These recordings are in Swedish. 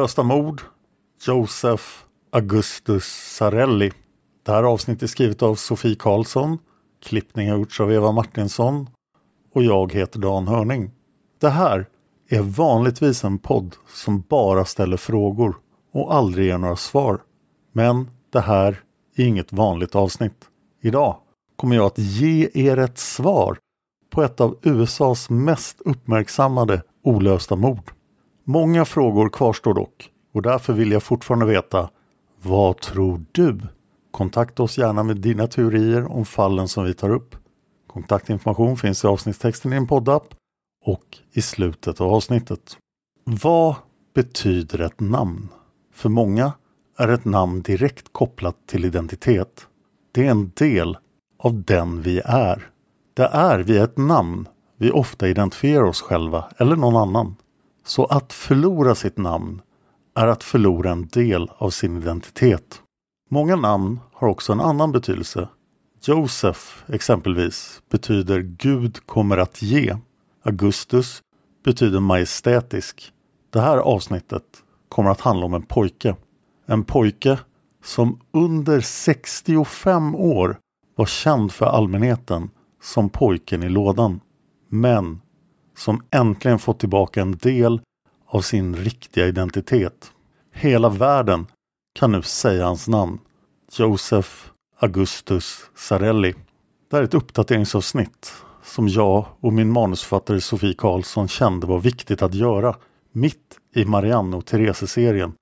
Olösta mord Joseph Augustus Sarelli. Det här avsnittet är skrivet av Sofie Karlsson. Klippning har gjorts av Eva Martinsson. Och jag heter Dan Hörning. Det här är vanligtvis en podd som bara ställer frågor och aldrig ger några svar. Men det här är inget vanligt avsnitt. Idag kommer jag att ge er ett svar på ett av USAs mest uppmärksammade olösta mord. Många frågor kvarstår dock och därför vill jag fortfarande veta Vad tror du? Kontakta oss gärna med dina teorier om fallen som vi tar upp. Kontaktinformation finns i avsnittstexten i en poddapp och i slutet av avsnittet. Vad betyder ett namn? För många är ett namn direkt kopplat till identitet. Det är en del av den vi är. Det är via ett namn vi ofta identifierar oss själva eller någon annan. Så att förlora sitt namn är att förlora en del av sin identitet. Många namn har också en annan betydelse. Josef exempelvis betyder Gud kommer att ge. Augustus betyder majestätisk. Det här avsnittet kommer att handla om en pojke. En pojke som under 65 år var känd för allmänheten som pojken i lådan. Men som äntligen fått tillbaka en del av sin riktiga identitet. Hela världen kan nu säga hans namn. Joseph Augustus Sarelli. Det här är ett uppdateringsavsnitt som jag och min manusförfattare Sofie Karlsson kände var viktigt att göra mitt i Marianne och Therese-serien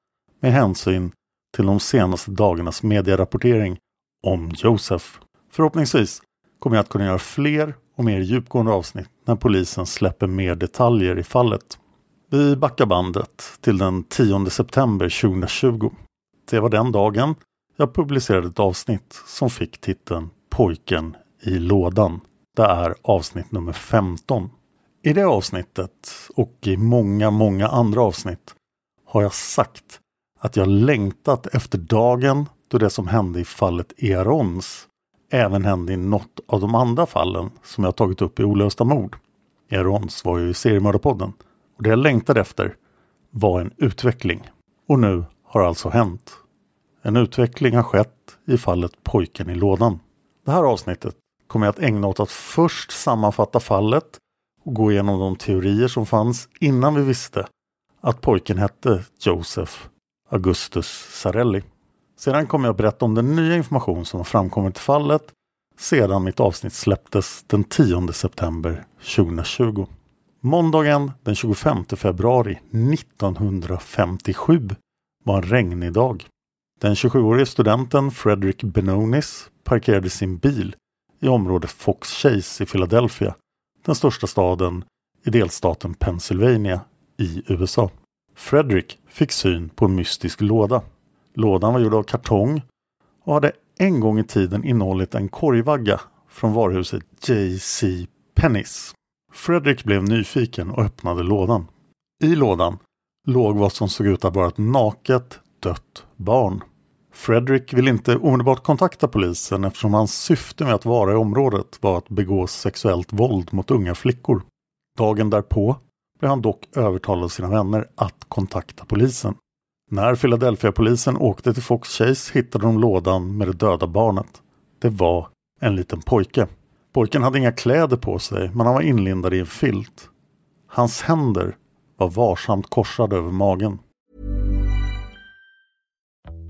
med hänsyn till de senaste dagarnas medierapportering om Josef. Förhoppningsvis kommer jag att kunna göra fler och mer djupgående avsnitt när polisen släpper mer detaljer i fallet. Vi backar bandet till den 10 september 2020. Det var den dagen jag publicerade ett avsnitt som fick titeln Pojken i lådan. Det är avsnitt nummer 15. I det avsnittet och i många, många andra avsnitt har jag sagt att jag längtat efter dagen då det som hände i fallet Erons även hände i något av de andra fallen som jag tagit upp i Olösta mord. Erons var ju i seriemördarpodden och det jag längtade efter var en utveckling. Och nu har alltså hänt. En utveckling har skett i fallet Pojken i lådan. Det här avsnittet kommer jag att ägna åt att först sammanfatta fallet och gå igenom de teorier som fanns innan vi visste att pojken hette Joseph Augustus Sarelli. Sedan kommer jag berätta om den nya information som har framkommit i fallet sedan mitt avsnitt släpptes den 10 september 2020. Måndagen den 25 februari 1957 var en regnig dag. Den 27-årige studenten Frederick Benonis parkerade sin bil i området Fox Chase i Philadelphia, den största staden i delstaten Pennsylvania i USA. Frederick fick syn på en mystisk låda. Lådan var gjord av kartong och hade en gång i tiden innehållit en korgvagga från varuhuset J.C. Pennys. Fredrik blev nyfiken och öppnade lådan. I lådan låg vad som såg ut att vara ett naket, dött barn. Fredrik ville inte omedelbart kontakta polisen eftersom hans syfte med att vara i området var att begå sexuellt våld mot unga flickor. Dagen därpå blev han dock övertalad av sina vänner att kontakta polisen. När Philadelphia-polisen åkte till Fox Chase hittade de lådan med det döda barnet. Det var en liten pojke. Pojken hade inga kläder på sig men han var inlindad i en filt. Hans händer var varsamt korsade över magen.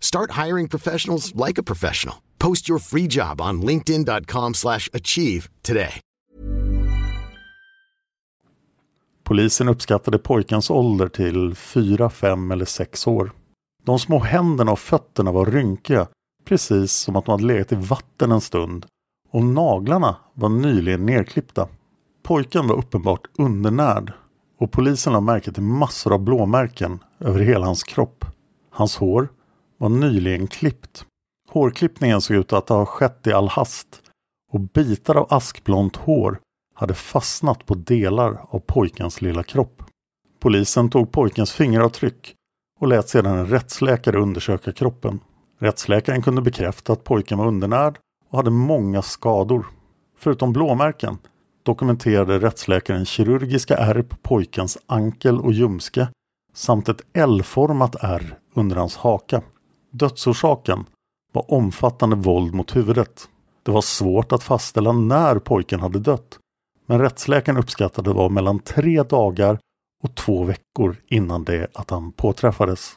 Start hiring professionals like a professional. Post your free job on linkedin.com slash achieve today. Polisen uppskattade pojkens ålder till 4, 5 eller 6 år. De små händerna och fötterna var rynkiga, precis som att de hade legat i vatten en stund och naglarna var nyligen nerklippta. Pojken var uppenbart undernärd och polisen lade märke till massor av blåmärken över hela hans kropp. Hans hår var nyligen klippt. Hårklippningen såg ut att ha skett i all hast och bitar av askblont hår hade fastnat på delar av pojkens lilla kropp. Polisen tog pojkens fingeravtryck och lät sedan en rättsläkare undersöka kroppen. Rättsläkaren kunde bekräfta att pojken var undernärd och hade många skador. Förutom blåmärken dokumenterade rättsläkaren kirurgiska ärr på pojkens ankel och ljumske samt ett L-format ärr under hans haka. Dödsorsaken var omfattande våld mot huvudet. Det var svårt att fastställa när pojken hade dött, men rättsläkaren uppskattade det var mellan tre dagar och två veckor innan det att han påträffades.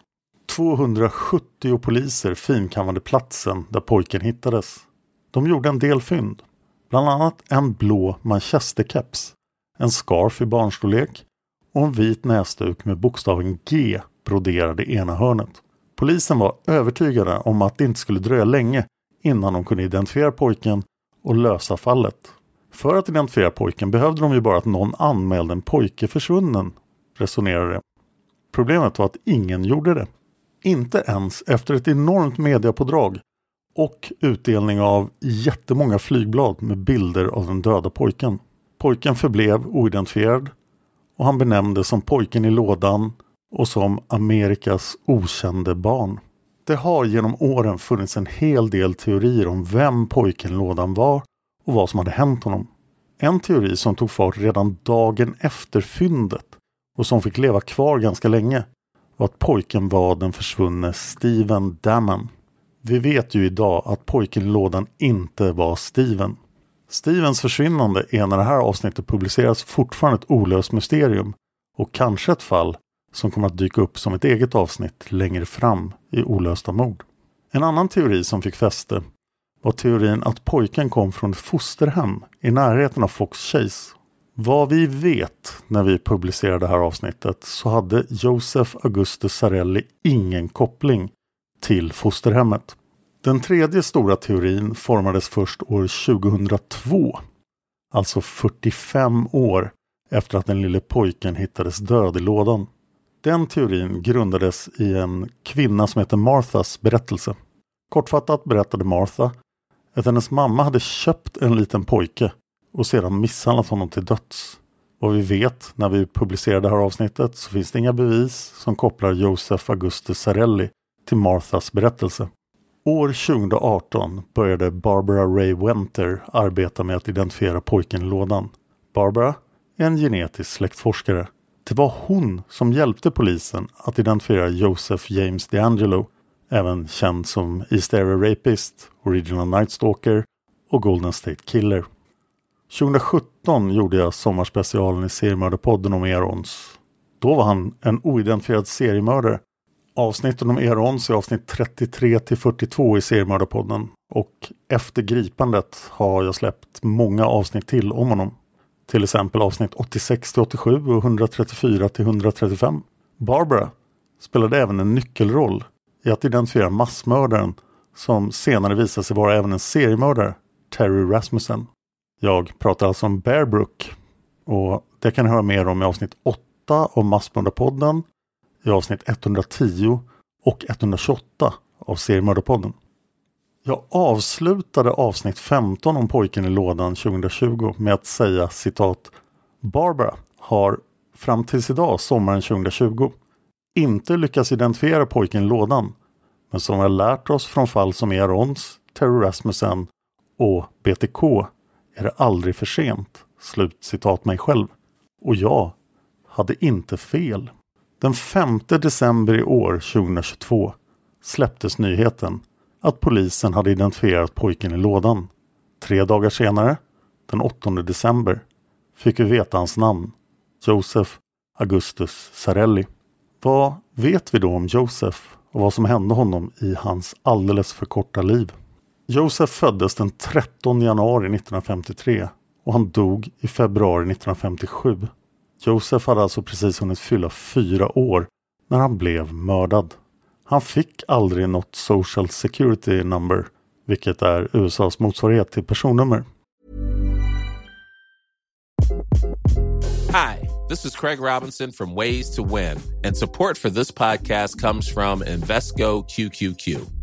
270 poliser finkammade platsen där pojken hittades. De gjorde en del fynd. Bland annat en blå manchesterkeps, en scarf i barnstorlek och en vit näsduk med bokstaven G broderad i ena hörnet. Polisen var övertygade om att det inte skulle dröja länge innan de kunde identifiera pojken och lösa fallet. För att identifiera pojken behövde de ju bara att någon anmälde en pojke försvunnen, resonerade. Problemet var att ingen gjorde det. Inte ens efter ett enormt mediapådrag och utdelning av jättemånga flygblad med bilder av den döda pojken. Pojken förblev oidentifierad och han benämndes som pojken i lådan och som Amerikas okände barn. Det har genom åren funnits en hel del teorier om vem pojken i lådan var och vad som hade hänt honom. En teori som tog fart redan dagen efter fyndet och som fick leva kvar ganska länge var att pojken var den försvunne Steven Damon. Vi vet ju idag att pojken i lådan inte var Steven. Stevens försvinnande är när det här avsnittet publiceras fortfarande ett olöst mysterium och kanske ett fall som kommer att dyka upp som ett eget avsnitt längre fram i Olösta mord. En annan teori som fick fäste var teorin att pojken kom från ett fosterhem i närheten av Fox Chase. Vad vi vet när vi publicerade det här avsnittet så hade Josef Augustus Sarelli ingen koppling till fosterhemmet. Den tredje stora teorin formades först år 2002. Alltså 45 år efter att den lille pojken hittades död i lådan. Den teorin grundades i en kvinna som heter Marthas berättelse. Kortfattat berättade Martha att hennes mamma hade köpt en liten pojke och sedan misshandlat honom till döds. Vad vi vet när vi publicerar det här avsnittet så finns det inga bevis som kopplar Josef Augustus Sarelli till Marthas berättelse. År 2018 började Barbara Ray Wenter arbeta med att identifiera pojken i lådan. Barbara är en genetisk släktforskare. Det var hon som hjälpte polisen att identifiera Joseph James DeAngelo, även känd som East Area Rapist, Original Night Stalker och Golden State Killer. 2017 gjorde jag sommarspecialen i seriemördarpodden om Erons. Då var han en oidentifierad seriemördare. Avsnitten om Erons är avsnitt 33 till 42 i seriemördarpodden och efter gripandet har jag släppt många avsnitt till om honom. Till exempel avsnitt 86 till 87 och 134 till 135. Barbara spelade även en nyckelroll i att identifiera massmördaren som senare visade sig vara även en seriemördare, Terry Rasmussen. Jag pratar alltså om Bear Brook och det kan ni höra mer om i avsnitt 8 av Massmördarpodden, i avsnitt 110 och 128 av Seriemördarpodden. Jag avslutade avsnitt 15 om pojken i lådan 2020 med att säga citat Barbara har fram tills idag, sommaren 2020, inte lyckats identifiera pojken i lådan. Men som vi har lärt oss från fall som Erons, Terry Rasmussen och BTK är det aldrig för sent. Slut citat mig själv. Och jag hade inte fel. Den 5 december i år 2022 släpptes nyheten att polisen hade identifierat pojken i lådan. Tre dagar senare, den 8 december, fick vi veta hans namn. Joseph Augustus Sarelli. Vad vet vi då om Joseph och vad som hände honom i hans alldeles för korta liv? Joseph föddes den 13 januari 1953 och han dog i februari 1957. Joseph hade alltså precis hunnit fylla fyra år när han blev mördad. Han fick aldrig något Social Security Number, vilket är USAs motsvarighet till personnummer. Hi, this is Craig Robinson from Ways to Win, and support for this podcast comes from Invesco QQQ.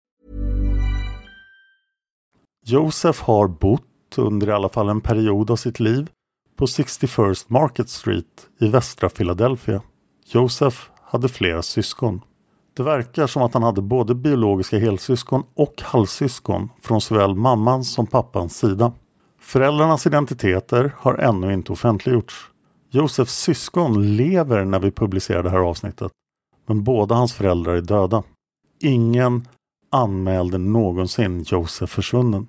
Josef har bott under i alla fall en period av sitt liv på 61st Market Street i västra Philadelphia. Josef hade flera syskon. Det verkar som att han hade både biologiska helsyskon och halvsyskon från såväl mammans som pappans sida. Föräldrarnas identiteter har ännu inte offentliggjorts. Josefs syskon lever när vi publicerar det här avsnittet, men båda hans föräldrar är döda. Ingen anmälde någonsin Josef försvunnen.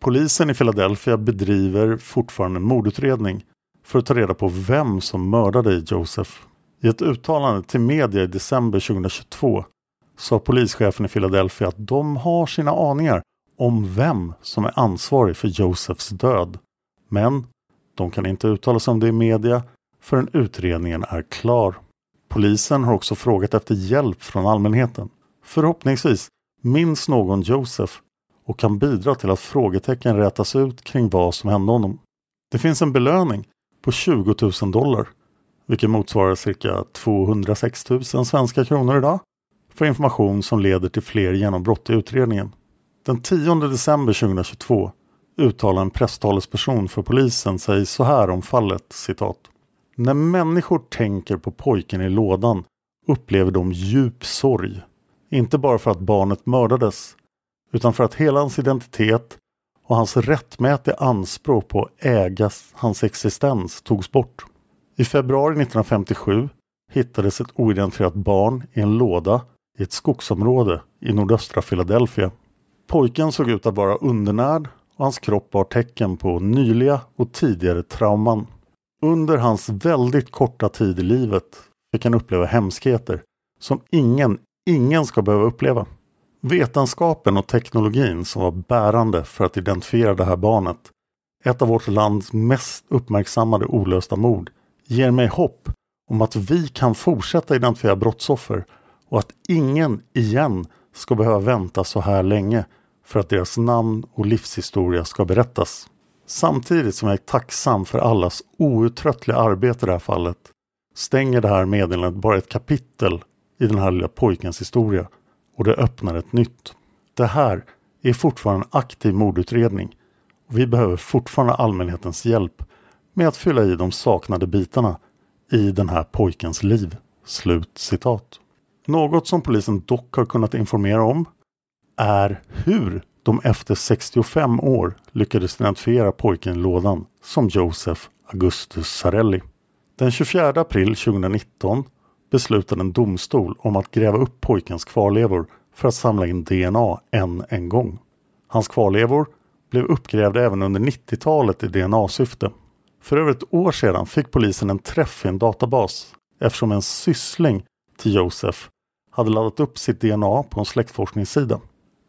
Polisen i Philadelphia bedriver fortfarande en mordutredning för att ta reda på vem som mördade Joseph. I ett uttalande till media i december 2022 sa polischefen i Philadelphia att de har sina aningar om vem som är ansvarig för Josephs död. Men de kan inte uttala sig om det i media förrän utredningen är klar. Polisen har också frågat efter hjälp från allmänheten. Förhoppningsvis minns någon Josef och kan bidra till att frågetecken rätas ut kring vad som hände honom. Det finns en belöning på 20 000 dollar, vilket motsvarar cirka 206 000 svenska kronor idag, för information som leder till fler genombrott i utredningen. Den 10 december 2022 uttalar en presstalesperson för polisen sig så här om fallet, citat. När människor tänker på pojken i lådan upplever de djup sorg. Inte bara för att barnet mördades, utan för att hela hans identitet och hans rättmätiga anspråk på att äga hans existens togs bort. I februari 1957 hittades ett oidentifierat barn i en låda i ett skogsområde i nordöstra Philadelphia. Pojken såg ut att vara undernärd och hans kropp bar tecken på nyliga och tidigare trauman. Under hans väldigt korta tid i livet fick han uppleva hemskheter som ingen, ingen ska behöva uppleva. Vetenskapen och teknologin som var bärande för att identifiera det här barnet, ett av vårt lands mest uppmärksammade olösta mord, ger mig hopp om att vi kan fortsätta identifiera brottsoffer och att ingen igen ska behöva vänta så här länge för att deras namn och livshistoria ska berättas. Samtidigt som jag är tacksam för allas outtröttliga arbete i det här fallet stänger det här meddelandet bara ett kapitel i den här lilla pojkens historia och det öppnar ett nytt. Det här är fortfarande en aktiv mordutredning och vi behöver fortfarande allmänhetens hjälp med att fylla i de saknade bitarna i den här pojkens liv. Slut citat. Något som polisen dock har kunnat informera om är hur de efter 65 år lyckades identifiera pojken i lådan som Joseph Augustus Sarelli. Den 24 april 2019 beslutade en domstol om att gräva upp pojkens kvarlevor för att samla in DNA än en gång. Hans kvarlevor blev uppgrävda även under 90-talet i DNA-syfte. För över ett år sedan fick polisen en träff i en databas eftersom en syssling till Josef hade laddat upp sitt DNA på en släktforskningssida.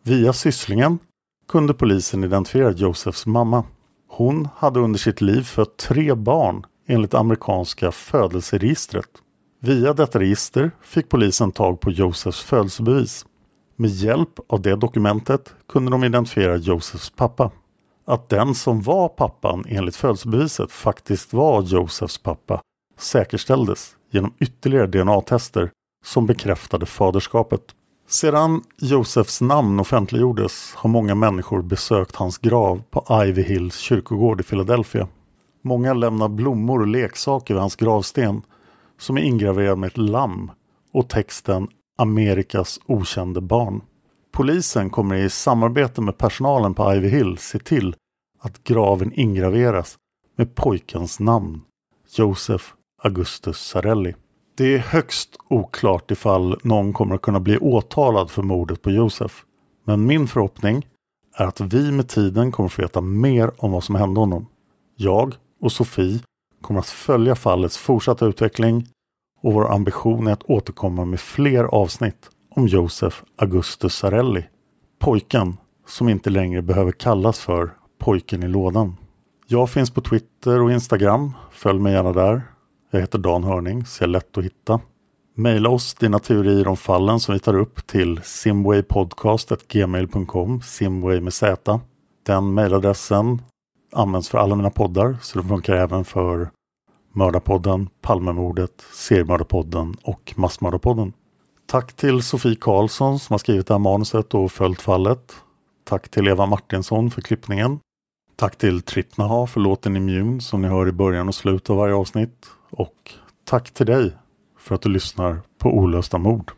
Via sysslingen kunde polisen identifiera Josefs mamma. Hon hade under sitt liv fött tre barn enligt amerikanska födelseregistret. Via detta register fick polisen tag på Josefs födelsebevis. Med hjälp av det dokumentet kunde de identifiera Josefs pappa. Att den som var pappan enligt födelsebeviset faktiskt var Josefs pappa säkerställdes genom ytterligare DNA-tester som bekräftade faderskapet. Sedan Josefs namn offentliggjordes har många människor besökt hans grav på Ivy Hills kyrkogård i Philadelphia. Många lämnar blommor och leksaker vid hans gravsten som är ingraverad med ett lamm och texten Amerikas okände barn. Polisen kommer i samarbete med personalen på Ivy Hill se till att graven ingraveras med pojkens namn, Joseph Augustus Sarelli. Det är högst oklart ifall någon kommer att kunna bli åtalad för mordet på Josef. Men min förhoppning är att vi med tiden kommer att få veta mer om vad som hände honom. Jag och Sofie kommer att följa fallets fortsatta utveckling och vår ambition är att återkomma med fler avsnitt om Josef Augustus Sarelli. Pojken som inte längre behöver kallas för pojken i lådan. Jag finns på Twitter och Instagram. Följ mig gärna där. Jag heter Dan Hörning, så jag är lätt att hitta. Maila oss dina teorier om fallen som vi tar upp till simwaypodcast.gmail.com Simway med Z. Den mailadressen används för alla mina poddar så det funkar även för Mördarpodden, Palmemordet, Seriemördarpodden och Massmördarpodden. Tack till Sofie Karlsson som har skrivit det här manuset och följt fallet. Tack till Eva Martinsson för klippningen. Tack till Trippnaha för låten Immune som ni hör i början och slutet av varje avsnitt. Och tack till dig för att du lyssnar på Olösta mord.